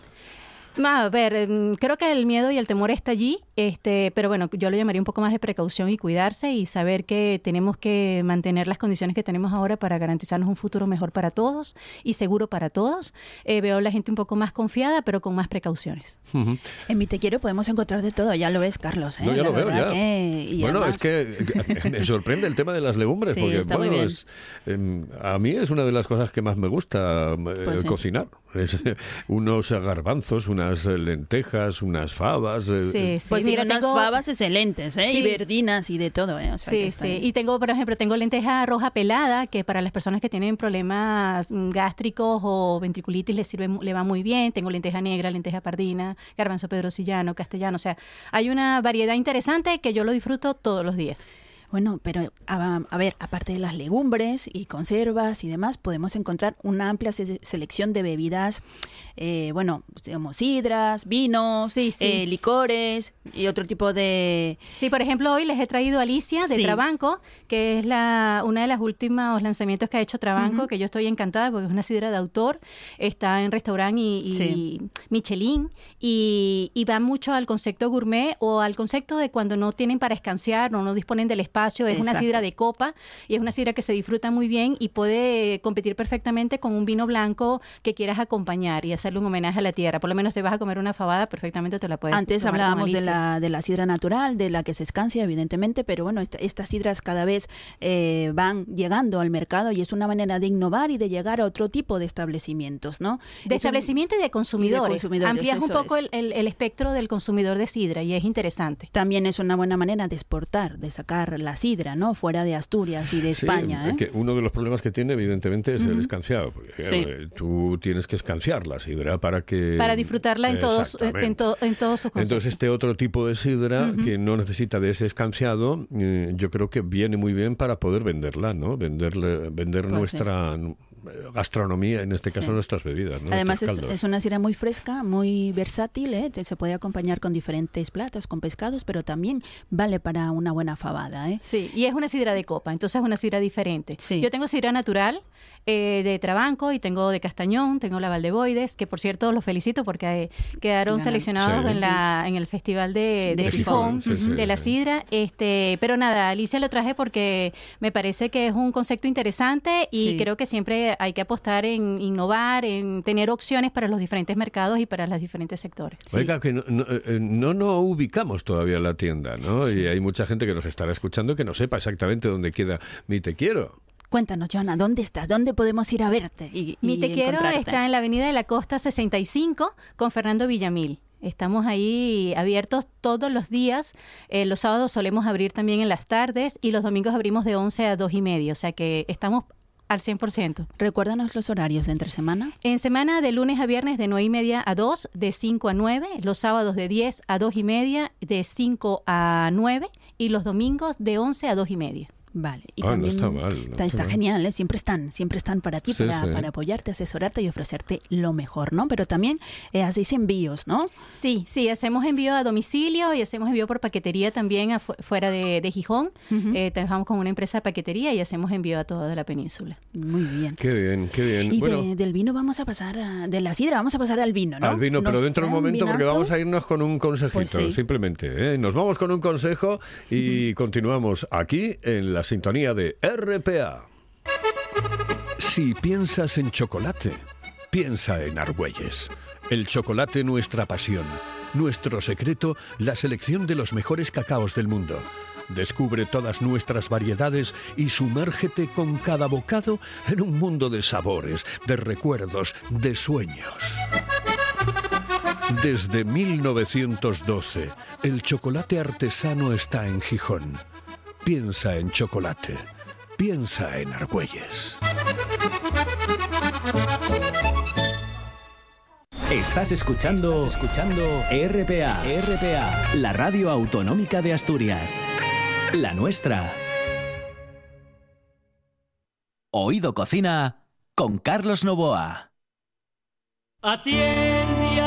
A ver, em, creo que el miedo y el temor está allí, este, pero bueno, yo lo llamaría un poco más de precaución y cuidarse y saber que tenemos que mantener las condiciones que tenemos ahora para garantizarnos un futuro mejor para todos y seguro para todos. Eh, veo a la gente un poco más confiada, pero con más precauciones. Ujú. En Mi Te Quiero podemos encontrar de todo, ya lo ves, Carlos. ¿eh? No, ya La lo veo, ya. que- y bueno, además- es que me sorprende el tema de las legumbres, Sí, porque está muy bueno, bien. es, em, a mí es una de las cosas que más me gusta eh, Pues sí. Es, eh, [laughs] unos garbanzos, unas eh, lentejas, unas fabas. eh, Sí, sí. Pues Mira, unas tengo- fabas excelentes, ¿eh? Y verdinas y de todo, ¿eh? O sea, que Sí, sí. Y tengo, por ejemplo, tengo lenteja roja pelada, que para las personas que tienen problemas mm, gástricos o ventriculitis les sirve, mu- le va muy bien. Tengo lenteja negra, lenteja pardina, garbanzo pedrosillano, castellano. O sea, hay una variedad interesante que yo lo disfruto todos los días. Bueno, pero a, a ver, aparte de las legumbres y conservas y demás, podemos encontrar una amplia se- selección de bebidas, eh, bueno, como sidras, vinos, Sí, sí. eh, licores y otro tipo de... Sí, por ejemplo, hoy les he traído a Alicia de Sí. Trabanco, que es la una de las últimos lanzamientos que ha hecho Trabanco, que yo estoy encantada porque es una sidra de autor, está en restaurante y. Michelin y, y va mucho al concepto gourmet o al concepto de cuando no tienen para escanciar o no disponen del espacio, es una sidra de copa y es una sidra que se disfruta muy bien y puede competir perfectamente con un vino blanco que quieras acompañar y hacerle un homenaje a la tierra. Por lo menos te vas a comer una fabada, perfectamente te la puedes Antes hablábamos de la, de la sidra natural, de la que se escancia, evidentemente, pero bueno, esta- estas sidras cada vez eh, van llegando al mercado y es una manera de innovar y de llegar a otro tipo de establecimientos, ¿no? De Es un- establecimiento y de consumidores. consumidores, Amplías un poco es. el- el espectro del consumidor de sidra y es interesante. También es una buena manera de exportar, de sacar la sidra, ¿no? Fuera de Asturias y de Sí, España, ¿eh? que uno de los problemas que tiene, evidentemente, es el escanciado. Porque, Sí. eh, tú tienes que escanciar la sidra para que... Para disfrutarla en todos, en, to- en todos sus. Entonces, este otro tipo de sidra que no necesita de ese escanciado, eh, yo creo que viene muy bien para poder venderla, ¿no? Venderle, vender Pues nuestra gastronomía, en este caso Sí. nuestras bebidas. ¿no? Además es, una sidra muy fresca, muy versátil, ¿eh? Te- se puede acompañar con diferentes platos, con pescados, pero también vale para una buena fabada, ¿eh? Sí, y es una sidra de copa, entonces es una sidra diferente. Sí. Yo tengo sidra natural eh, de Trabanco y tengo de Castañón, tengo la Valdeboides, que por cierto los felicito porque eh, quedaron seleccionados Sí. en, la, en el festival de, De de Gijón, Gijón, sí, sí, de la sí. sidra. Este, pero nada, Alicia lo traje porque me parece que es un concepto interesante y Sí. creo que siempre hay que apostar en innovar, en tener opciones para los diferentes mercados y para los diferentes sectores. Oiga, que no, no, eh, no, no ubicamos todavía la tienda, ¿no? Y hay mucha gente que nos estará escuchando que no sepa exactamente dónde queda mi te quiero. Cuéntanos, Joana, ¿dónde estás? ¿Dónde podemos ir a verte? Y, Mi y Te Quiero está en la Avenida de la Costa 65 con Fernando Villamil. Estamos ahí abiertos todos los días. Eh, los sábados solemos abrir también en las tardes y los domingos abrimos de 11 a 2 y media. O sea que estamos al 100%. Recuérdanos los horarios de entre semana. En semana de lunes a viernes de 9 y media a 2, de 5 a 9. Los sábados de 10 a 2 y media, de 5 a 9. Y los domingos de 11 a 2 y media. Vale. Y Ah, no también está mal, no está, está mal. genial, ¿eh? Siempre están, siempre están para ti, Sí, para, sí. para apoyarte, asesorarte y ofrecerte lo mejor, ¿no? Pero también eh, hacéis envíos, ¿no? Sí, sí, hacemos envío a domicilio y hacemos envío por paquetería también afu- fuera de, de Gijón. Ujú. Eh, trabajamos con una empresa de paquetería y hacemos envío a toda la península. Muy bien. Qué bien, qué bien. Y bueno, de- del vino vamos a pasar, a- de la sidra vamos a pasar al vino, ¿no? al vino, pero dentro de un momento porque vinazo. vamos a irnos con un consejito, Pues sí. simplemente. ¿eh? Nos vamos con un consejo y continuamos aquí en la sintonía de RPA. Si piensas en chocolate, piensa en Argüelles. El chocolate nuestra pasión. Nuestro secreto, la selección de los mejores cacaos del mundo. Descubre todas nuestras variedades y sumérgete con cada bocado en un mundo de sabores, de recuerdos, de sueños. Desde 1912, el chocolate artesano está en Gijón. Piensa en chocolate. Piensa en Argüelles. Estás escuchando, escuchando RPA, RPA, la radio autonómica de Asturias. La nuestra. Oído Cocina con Carlos Novoa. Atiende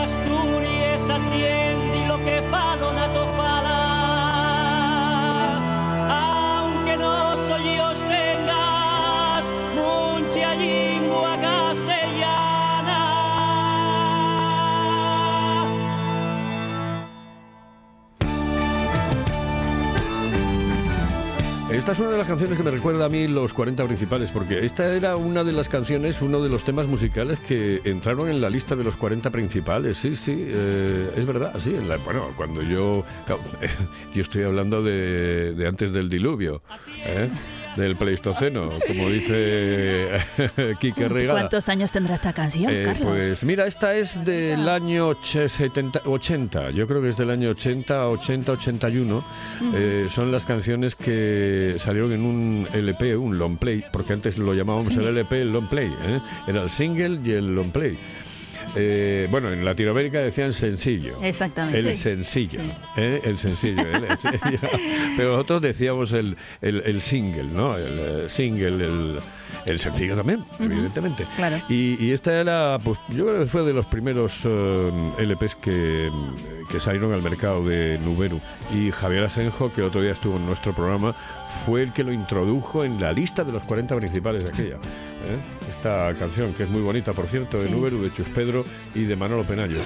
Esta es una de las canciones que me recuerda a mí los 40 principales, porque esta era una de las canciones, uno de los temas musicales que entraron en la lista de los 40 principales. Sí, sí, eh, es verdad, sí. en la- bueno, cuando yo. [laughs] yo estoy hablando de, de antes del diluvio, ¿eh? Del Pleistoceno, como dice [laughs] Quique Regala. ¿Cuántos años tendrá esta canción, Eh, Carlos? pues mira, esta es del año och- 70, 80, yo creo que es del año 80, 80, 81. Eh, son las canciones que salieron en un LP, un long play, porque antes lo llamábamos Sí. el LP, el long play. ¿eh? Era el single y el long play. Eh, bueno, en Latinoamérica decían sencillo. Exactamente. El Sí. sencillo. ¿eh? El sencillo. el sencillo. [laughs] Pero nosotros decíamos el, el- el single, ¿no? El eh, single, el, el sencillo también, evidentemente. Claro. Y, y esta era, pues yo creo que fue de los primeros eh, LPs que, que salieron al mercado de Nuberu. Y Javier Asenjo, que otro día estuvo en nuestro programa, fue el que lo introdujo en la lista de los 40 principales de aquella. ¿eh? Esta canción, que es muy bonita, por cierto, de Sí. Nuberu, de Chus Pedro y de Manolo Penayo.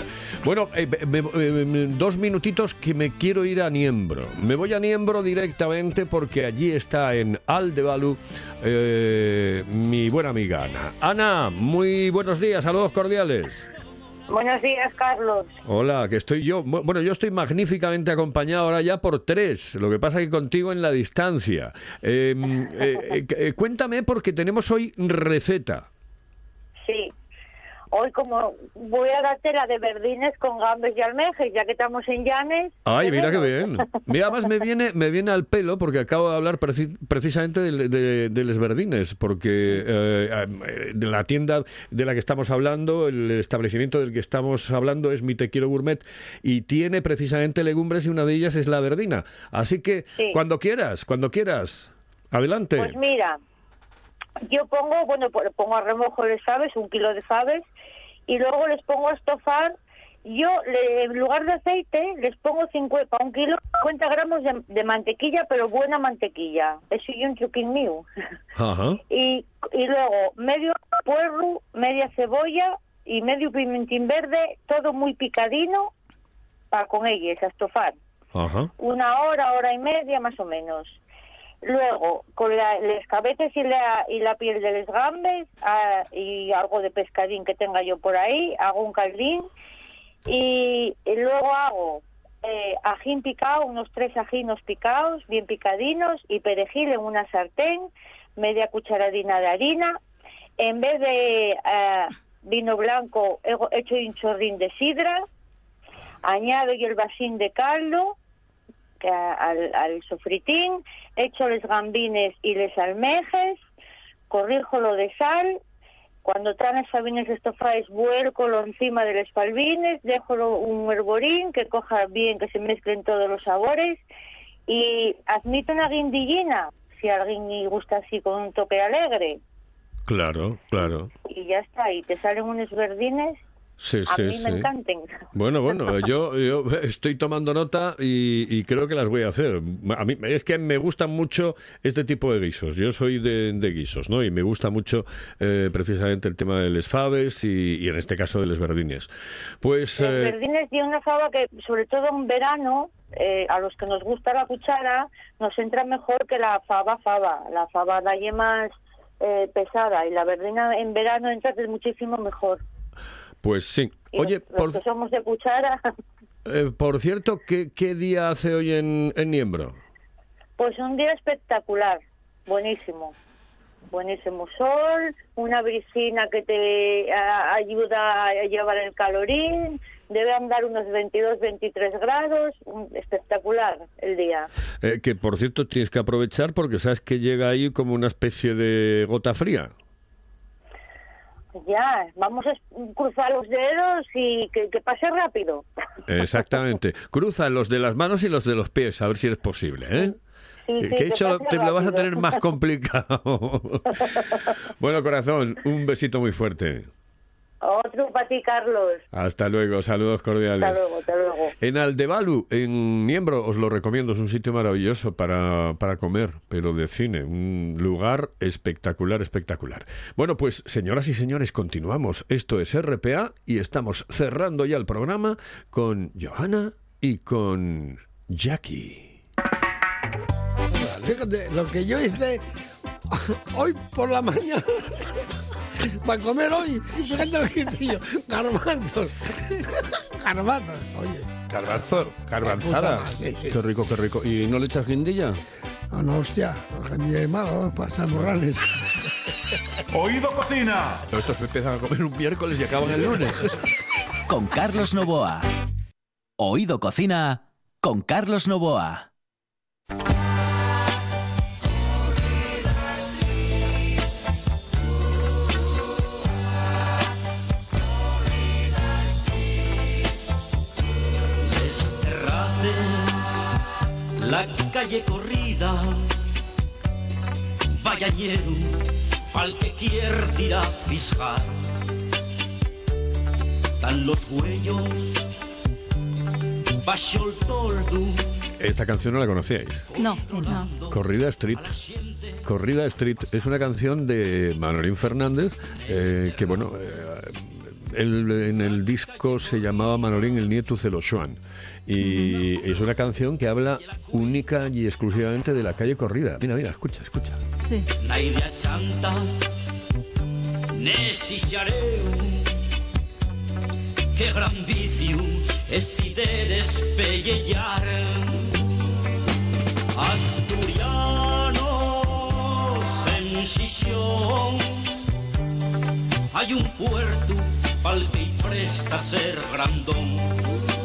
Bueno, eh, me- me- dos minutitos que me quiero ir a Niembro. Me voy a Niembro directamente porque allí está en Aldebalu eh, mi buena amiga Ana. Ana, muy buenos días, saludos cordiales. Buenos días, Carlos. Hola, que estoy yo. bu- Bueno, yo estoy magníficamente acompañado ahora ya por tres. Lo que pasa que contigo en la distancia. Eh, eh, eh, [laughs] eh, cuéntame porque tenemos hoy receta. Hoy como voy a darte la de verdines con gambes y almejas, ya que estamos en Llanes. Ay, ¿qué mira qué bien. Mira, además me viene, me viene al pelo porque acabo de hablar preci- precisamente de, de, de Les Verdines, porque eh, de la tienda de la que estamos hablando, el establecimiento del que estamos hablando es Mi Te Quiero Gourmet y tiene precisamente legumbres y una de ellas es la verdina. Así que Sí. cuando quieras, cuando quieras, adelante. Pues mira, yo pongo, bueno, pues pongo a remojo de faves, un kilo de faves, y luego les pongo a estofar. Yo, le- en lugar de aceite, les pongo 50, para un kilo, 50 gramos de, de mantequilla, pero buena mantequilla. Eso y un truquín mío. [laughs] Ajá. y, y luego medio puerro, media cebolla y medio pimentín verde, todo muy picadino para con ellos, a estofar. Ajá. Una hora, hora y media más o menos. Luego, con la, los cabetes y la, y la piel de los gambes ah, y algo de pescadín que tenga yo por ahí, hago un caldín y, luego hago eh, ajín picado, unos tres ajinos picados, bien picadinos, y perejil en una sartén, media cucharadina de harina. En vez de eh, vino blanco, he hecho un chorrín de sidra, añado yo el vasín de caldo que a- al, al sofritín, echo los gambines y les almejes, corrijo lo de sal, cuando están las sabines estofadas, vuelco lo encima de los palvines, dejo un herborín que coja bien, que se mezclen todos los sabores y admito una guindillina, si a alguien le gusta así con un toque alegre. Claro, claro. Y ya está, y te salen unos verdines, Sí, a sí, mí sí. me encanten. Bueno, bueno, yo, yo estoy tomando nota y, y creo que las voy a hacer. A mí es que me gustan mucho este tipo de guisos. Yo soy de, de guisos, ¿no? Y me gusta mucho eh, precisamente el tema de les faves y, y en este caso de les verdines. Pues Los eh, verdines tiene una fava que, sobre todo en verano, eh, a los que nos gusta la cuchara, nos entra mejor que la fava fava. La fava da más eh, pesada y la verdina en verano entra muchísimo mejor. Pues sí. Oye, los, los por, que somos de cuchara, [laughs] eh, por cierto, ¿qué, qué día hace hoy en, en Niembro? pues un día espectacular, buenísimo. Buenísimo sol, una brisina que te a- ayuda a llevar el calorín, debe andar unos 22, 23 grados, un- espectacular el día. Eh, que por cierto tienes que aprovechar porque sabes que llega ahí como una especie de gota fría. Ya, vamos a cruzar los dedos y que, que pase rápido. Exactamente. [laughs] Cruza los de las manos y los de los pies, a ver si es posible, ¿eh? Sí, sí, que eso te lo vas a tener más [laughs] complicado. [laughs] bueno, corazón, un besito muy fuerte. Otro para ti, Carlos. Hasta luego, saludos cordiales. Hasta luego, hasta luego. En Aldebalu, en Niembro, os lo recomiendo, es un sitio maravilloso para, para comer, pero de cine, un lugar espectacular, espectacular. Bueno, pues señoras y señores, continuamos. Esto es RPA y estamos cerrando ya el programa con Johanna y con Jackie. Fíjate, lo que yo hice hoy por la mañana para comer hoy, fíjate lo que hice yo, garbanzos, garbanzos, oye. Garbanzo, garbanzada. Qué rico, qué rico. ¿Y no le echas guindilla? No, no, hostia, el es malo, para San Morales. Oído Cocina. Estos empiezan a comer un miércoles y acaban el lunes. Con Carlos Novoa. Oído Cocina con Carlos Novoa. Calle corrida, ballañero, al que quiere tirar fiscal. Dan los huellos, baixo el toldo, Esta canción no la conocíais. No, no. Corrida Street. Corrida Street es una canción de Manolín Fernández eh, que, bueno, eh, él en el disco se llamaba Manolín el nieto Celosuan. Y es una canción que habla única y exclusivamente de la calle Corrida. Mira, mira, escucha, escucha. Sí. la idea chanta, necessitareu que gran vicio és si de despellejar asturianos en Xixón hay un puerto pal que y presta ser grandón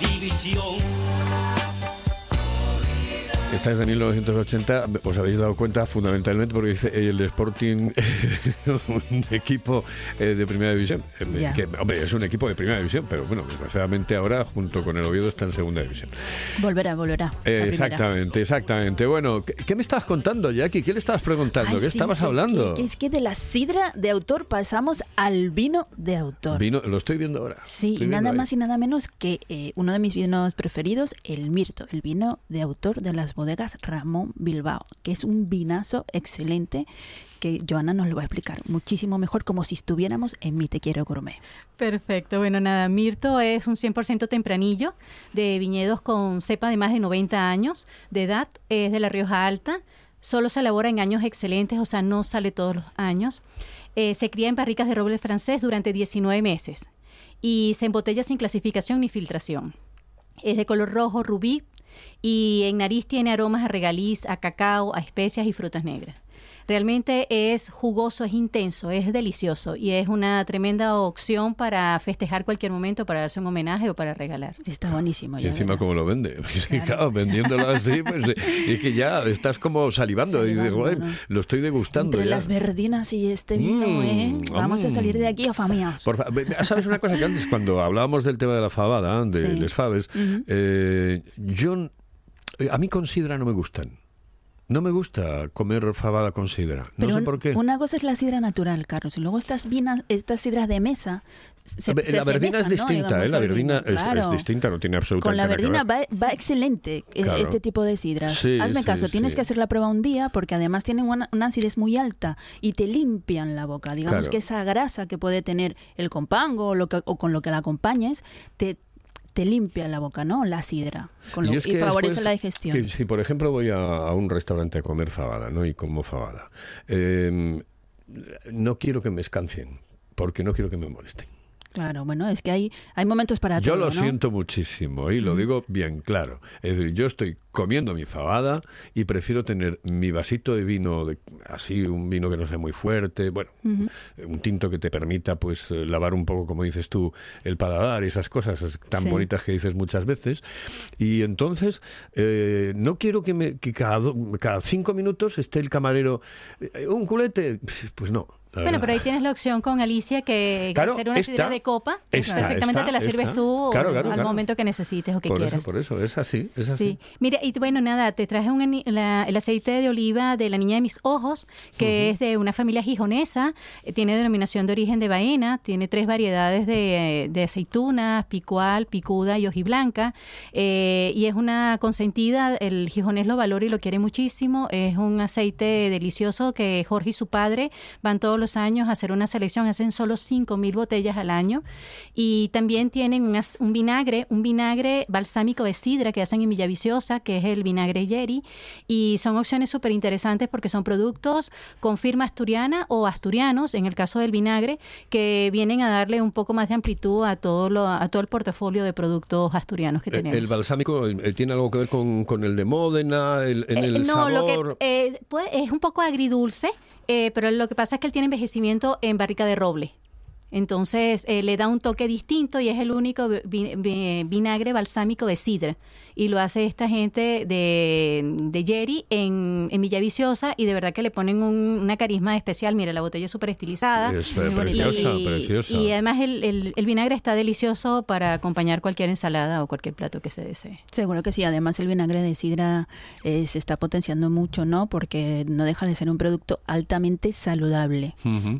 división. Esta es de 1980, os habéis dado cuenta fundamentalmente porque dice el Sporting, [laughs] un equipo eh, de primera división. Eh, que, hombre, es un equipo de primera división, pero bueno, desgraciadamente ahora, junto con el Oviedo, está en segunda división. Volverá, volverá. Eh, exactamente, exactamente. Bueno, ¿qué, qué me estabas contando, Jackie? ¿Qué le estabas preguntando? Ay, ¿Qué sí, estabas que- hablando? que- que es que de la sidra de autor pasamos al vino de autor. Vino, lo estoy viendo ahora. Sí, nada ahí. más y nada menos que eh, uno de mis vinos preferidos, el Mirto, el vino de autor de las bodegas Ramón Bilbao, que es un vinazo excelente que Joana nos lo va a explicar muchísimo mejor, como si estuviéramos en Mi Te Quiero Gourmet. Perfecto. Bueno, nada, Mirto es un 100% tempranillo de viñedos con cepa de más de 90 años de edad. Es de la Rioja Alta. Solo se elabora en años excelentes, o sea, no sale todos los años. Eh, se cría en barricas de roble francés durante 19 meses y se embotella sin clasificación ni filtración. Es de color rojo, rubí y en nariz tiene aromas a regaliz, a cacao, a especias y frutas negras. Realmente es jugoso, es intenso, es delicioso y es una tremenda opción para festejar cualquier momento, para darse un homenaje o para regalar. Está buenísimo. Y encima cómo lo vende. [laughs] Claro, vendiéndolo así, pues [laughs] es que ya estás como salivando, y dices, Salivando, "Joder, ¿no? lo estoy degustando Entre ya. las verdinas y este vino, Mm, ¿eh? Vamos a salir de aquí afamiados. Por fa- ¿Sabes una cosa que antes, cuando hablábamos del tema de la fabada, de Sí. les faves, eh, yo, eh, a mí con sidra no me gustan. No me gusta comer fabada con sidra. No sé por qué. una cosa es la sidra natural, Carlos, y luego estas vinas, estas sidras de mesa. se- A ver, se la verbena es ¿no? distinta, Digamos, ¿eh? La verbena es, distinta, no tiene absolutamente Con la nada verdina ver. va, va excelente eh, Claro. este tipo de sidras. Sí, Hazme sí, caso, tienes que hacer la prueba un día porque además tienen una, una acidez muy alta y te limpian la boca. Digamos Claro. que esa grasa que puede tener el compango o, lo que, o con lo que la acompañes te, te limpia la boca, ¿no? La sidra. Con lo- y, es que favorece después, la digestión. que si, por ejemplo, voy a, a un restaurante a comer fabada, ¿no? Y como fabada, eh, no quiero que me escancien, porque no quiero que me molesten. Claro, bueno, es que hay, hay momentos para Yo todo, lo ¿no? siento muchísimo y lo digo bien claro. Es decir, yo estoy comiendo mi fabada y prefiero tener mi vasito de vino, de, así un vino que no sea muy fuerte, bueno, un tinto que te permita pues eh, lavar un poco, como dices tú, el paladar y esas cosas tan Sí. bonitas que dices muchas veces. Y entonces eh, no quiero que, me, que cada, cada cinco minutos esté el camarero, "Eh, un culete, pues no. Bueno, verdad. pero ahí tienes la opción con Alicia que, que Claro, hacer una esta- de copa. esta- perfectamente esta- te la sirves tú Claro, claro, al momento que necesites o que por quieras. eso, por eso, es así, es así. Sí, mira, y bueno, nada, te traje un la- el aceite de oliva de la niña de mis ojos, que es de una familia gijonesa, eh, tiene denominación de origen de Baena, tiene tres variedades de, de aceitunas, picual, picuda y hojiblanca, eh, y es una consentida, el gijonés lo valora y lo quiere muchísimo, es un aceite delicioso que Jorge y su padre van todos los años a hacer una selección, hacen solo 5 mil botellas al año, y también tienen un, vinagre, un vinagre balsámico de sidra que hacen en Villaviciosa, que es el vinagre Yeri, y son opciones súper interesantes porque son productos con firma asturiana o asturianos, en el caso del vinagre, que vienen a darle un poco más de amplitud a todo, lo, a todo el portafolio de productos asturianos que Eh, tenemos. El balsámico tiene algo que ver con, con el de Módena, el, en Eh, el no, sabor. lo que eh, puede- es un poco agridulce, eh, pero lo que pasa es que él tiene envejecimiento en barrica de roble. Entonces eh, le da un toque distinto y es el único vi- vinagre balsámico de sidra. Y lo hace esta gente de, de Jerry en, en Villaviciosa y de verdad que le ponen un- una carisma especial. Mira, la botella es súper estilizada. Es preciosa, y, preciosa. y además el, el- el vinagre está delicioso para acompañar cualquier ensalada o cualquier plato que se desee. Seguro que sí, además el vinagre de sidra eh, se está potenciando mucho, ¿no? Porque no deja de ser un producto altamente saludable.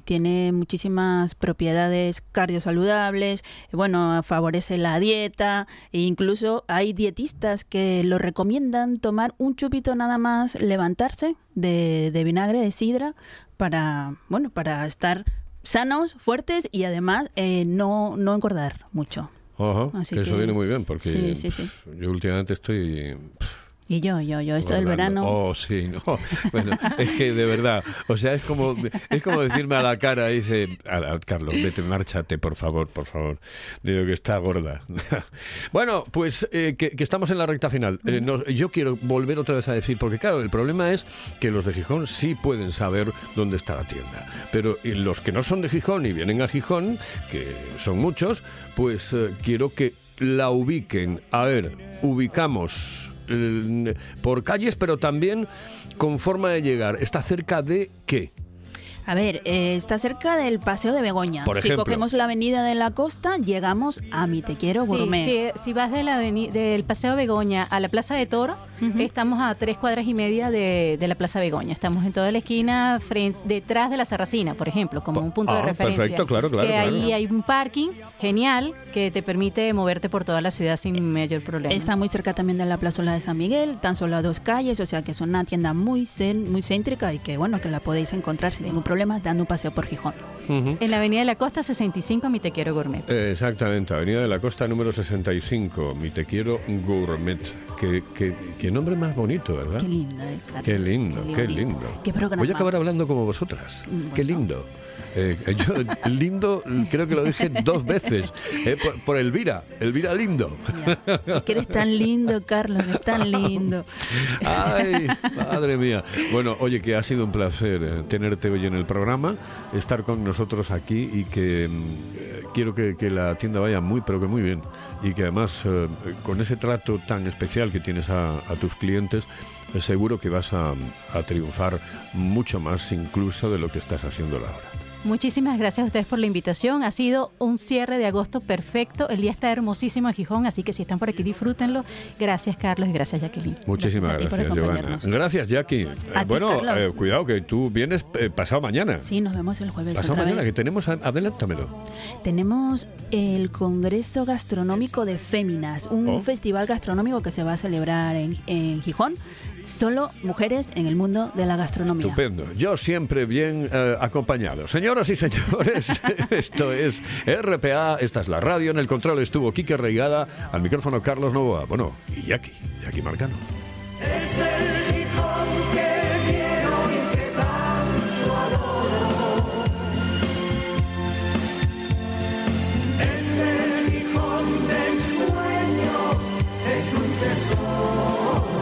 Tiene muchísimas propiedades cardiosaludables, bueno, favorece la dieta e incluso hay dietistas que lo recomiendan tomar un chupito nada más, levantarse de, de vinagre de sidra para, bueno, para estar sanos, fuertes y además eh, no, no engordar mucho. Ajá, Así que eso viene muy bien porque Sí, sí, sí. pf, yo últimamente estoy Y yo, yo, yo, esto del verano... Oh, sí, no. [laughs] Bueno, es que de verdad, o sea, es como es como decirme a la cara, dice, "A- Carlos, vete, márchate, por favor, por favor. Digo que está gorda. [laughs] bueno, pues eh, que, que estamos en la recta final. Eh, nos- yo quiero volver otra vez a decir, porque claro, el problema es que los de Gijón sí pueden saber dónde está la tienda, pero eh, los que no son de Gijón y vienen a Gijón, que son muchos, pues eh, quiero que la ubiquen. A ver, ubicamos por calles, pero también con forma de llegar. ¿Está cerca de qué? A ver, eh, está cerca del Paseo de Begoña. Por si ejemplo. cogemos la avenida de la costa, llegamos a Mi Te Quiero Gourmet. sí, si vas de la aveni- del Paseo Begoña a la Plaza de Toro, estamos a tres cuadras y media de, de la Plaza Begoña. Estamos en toda la esquina, frente, detrás de la Sarracina, por ejemplo, como un punto ah, de referencia. perfecto, claro, claro, Que claro. ahí hay un parking genial que te permite moverte por toda la ciudad sin mayor problema. Está muy cerca también de la plazuela de San Miguel, tan solo a dos calles, o sea que es una tienda muy cen- muy céntrica y que bueno, que la podéis encontrar sin ningún problema dando un paseo por Gijón. En la Avenida de la Costa 65, Mi Te Quiero Gourmet. Eh, Exactamente, Avenida de la Costa número 65, Mi Te Quiero Gourmet. Qué, qué- qué nombre más bonito, ¿verdad? Qué lindo, eh, Qué lindo, qué lindo. Qué programa. Voy a acabar hablando como vosotras. Qué lindo. Eh, yo, lindo, creo que lo dije dos veces. eh, por, por Elvira, Elvira Lindo. Es que eres tan lindo, Carlos, eres tan lindo. Ay, madre mía. Bueno, oye, que ha sido un placer eh, tenerte hoy en el programa, estar con nosotros aquí y que mm, quiero que, que la tienda vaya muy, pero que muy bien. Y que además, eh, con ese trato tan especial que tienes a, a tus clientes, eh, seguro que vas a, a triunfar mucho más incluso de lo que estás haciendo ahora. Muchísimas gracias a ustedes por la invitación. Ha sido un cierre de agosto perfecto. El día está hermosísimo en Gijón, así que si están por aquí, disfrútenlo. Gracias, Carlos, y gracias, Jacqueline. Muchísimas Gracias gracias, Giovanna. Gracias, Jackie. Eh, A bueno, eh, cuidado que tú vienes eh, pasado mañana. Sí, nos vemos el jueves Pasado otra mañana, vez. que tenemos, adelántamelo. Tenemos el Congreso Gastronómico de Féminas, un Oh. festival gastronómico que se va a celebrar en, en Gijón. Solo mujeres en el mundo de la gastronomía. Estupendo. Yo siempre bien eh, acompañado. Señoras y señores, [laughs] esto es RPA, esta es la radio, en el control estuvo Quique Reigada, al micrófono Carlos Novoa, bueno, y Jackie, Jackie Marcano. Es el hijo que quiero y que tanto adoro. Es el hijo del sueño, es un tesoro.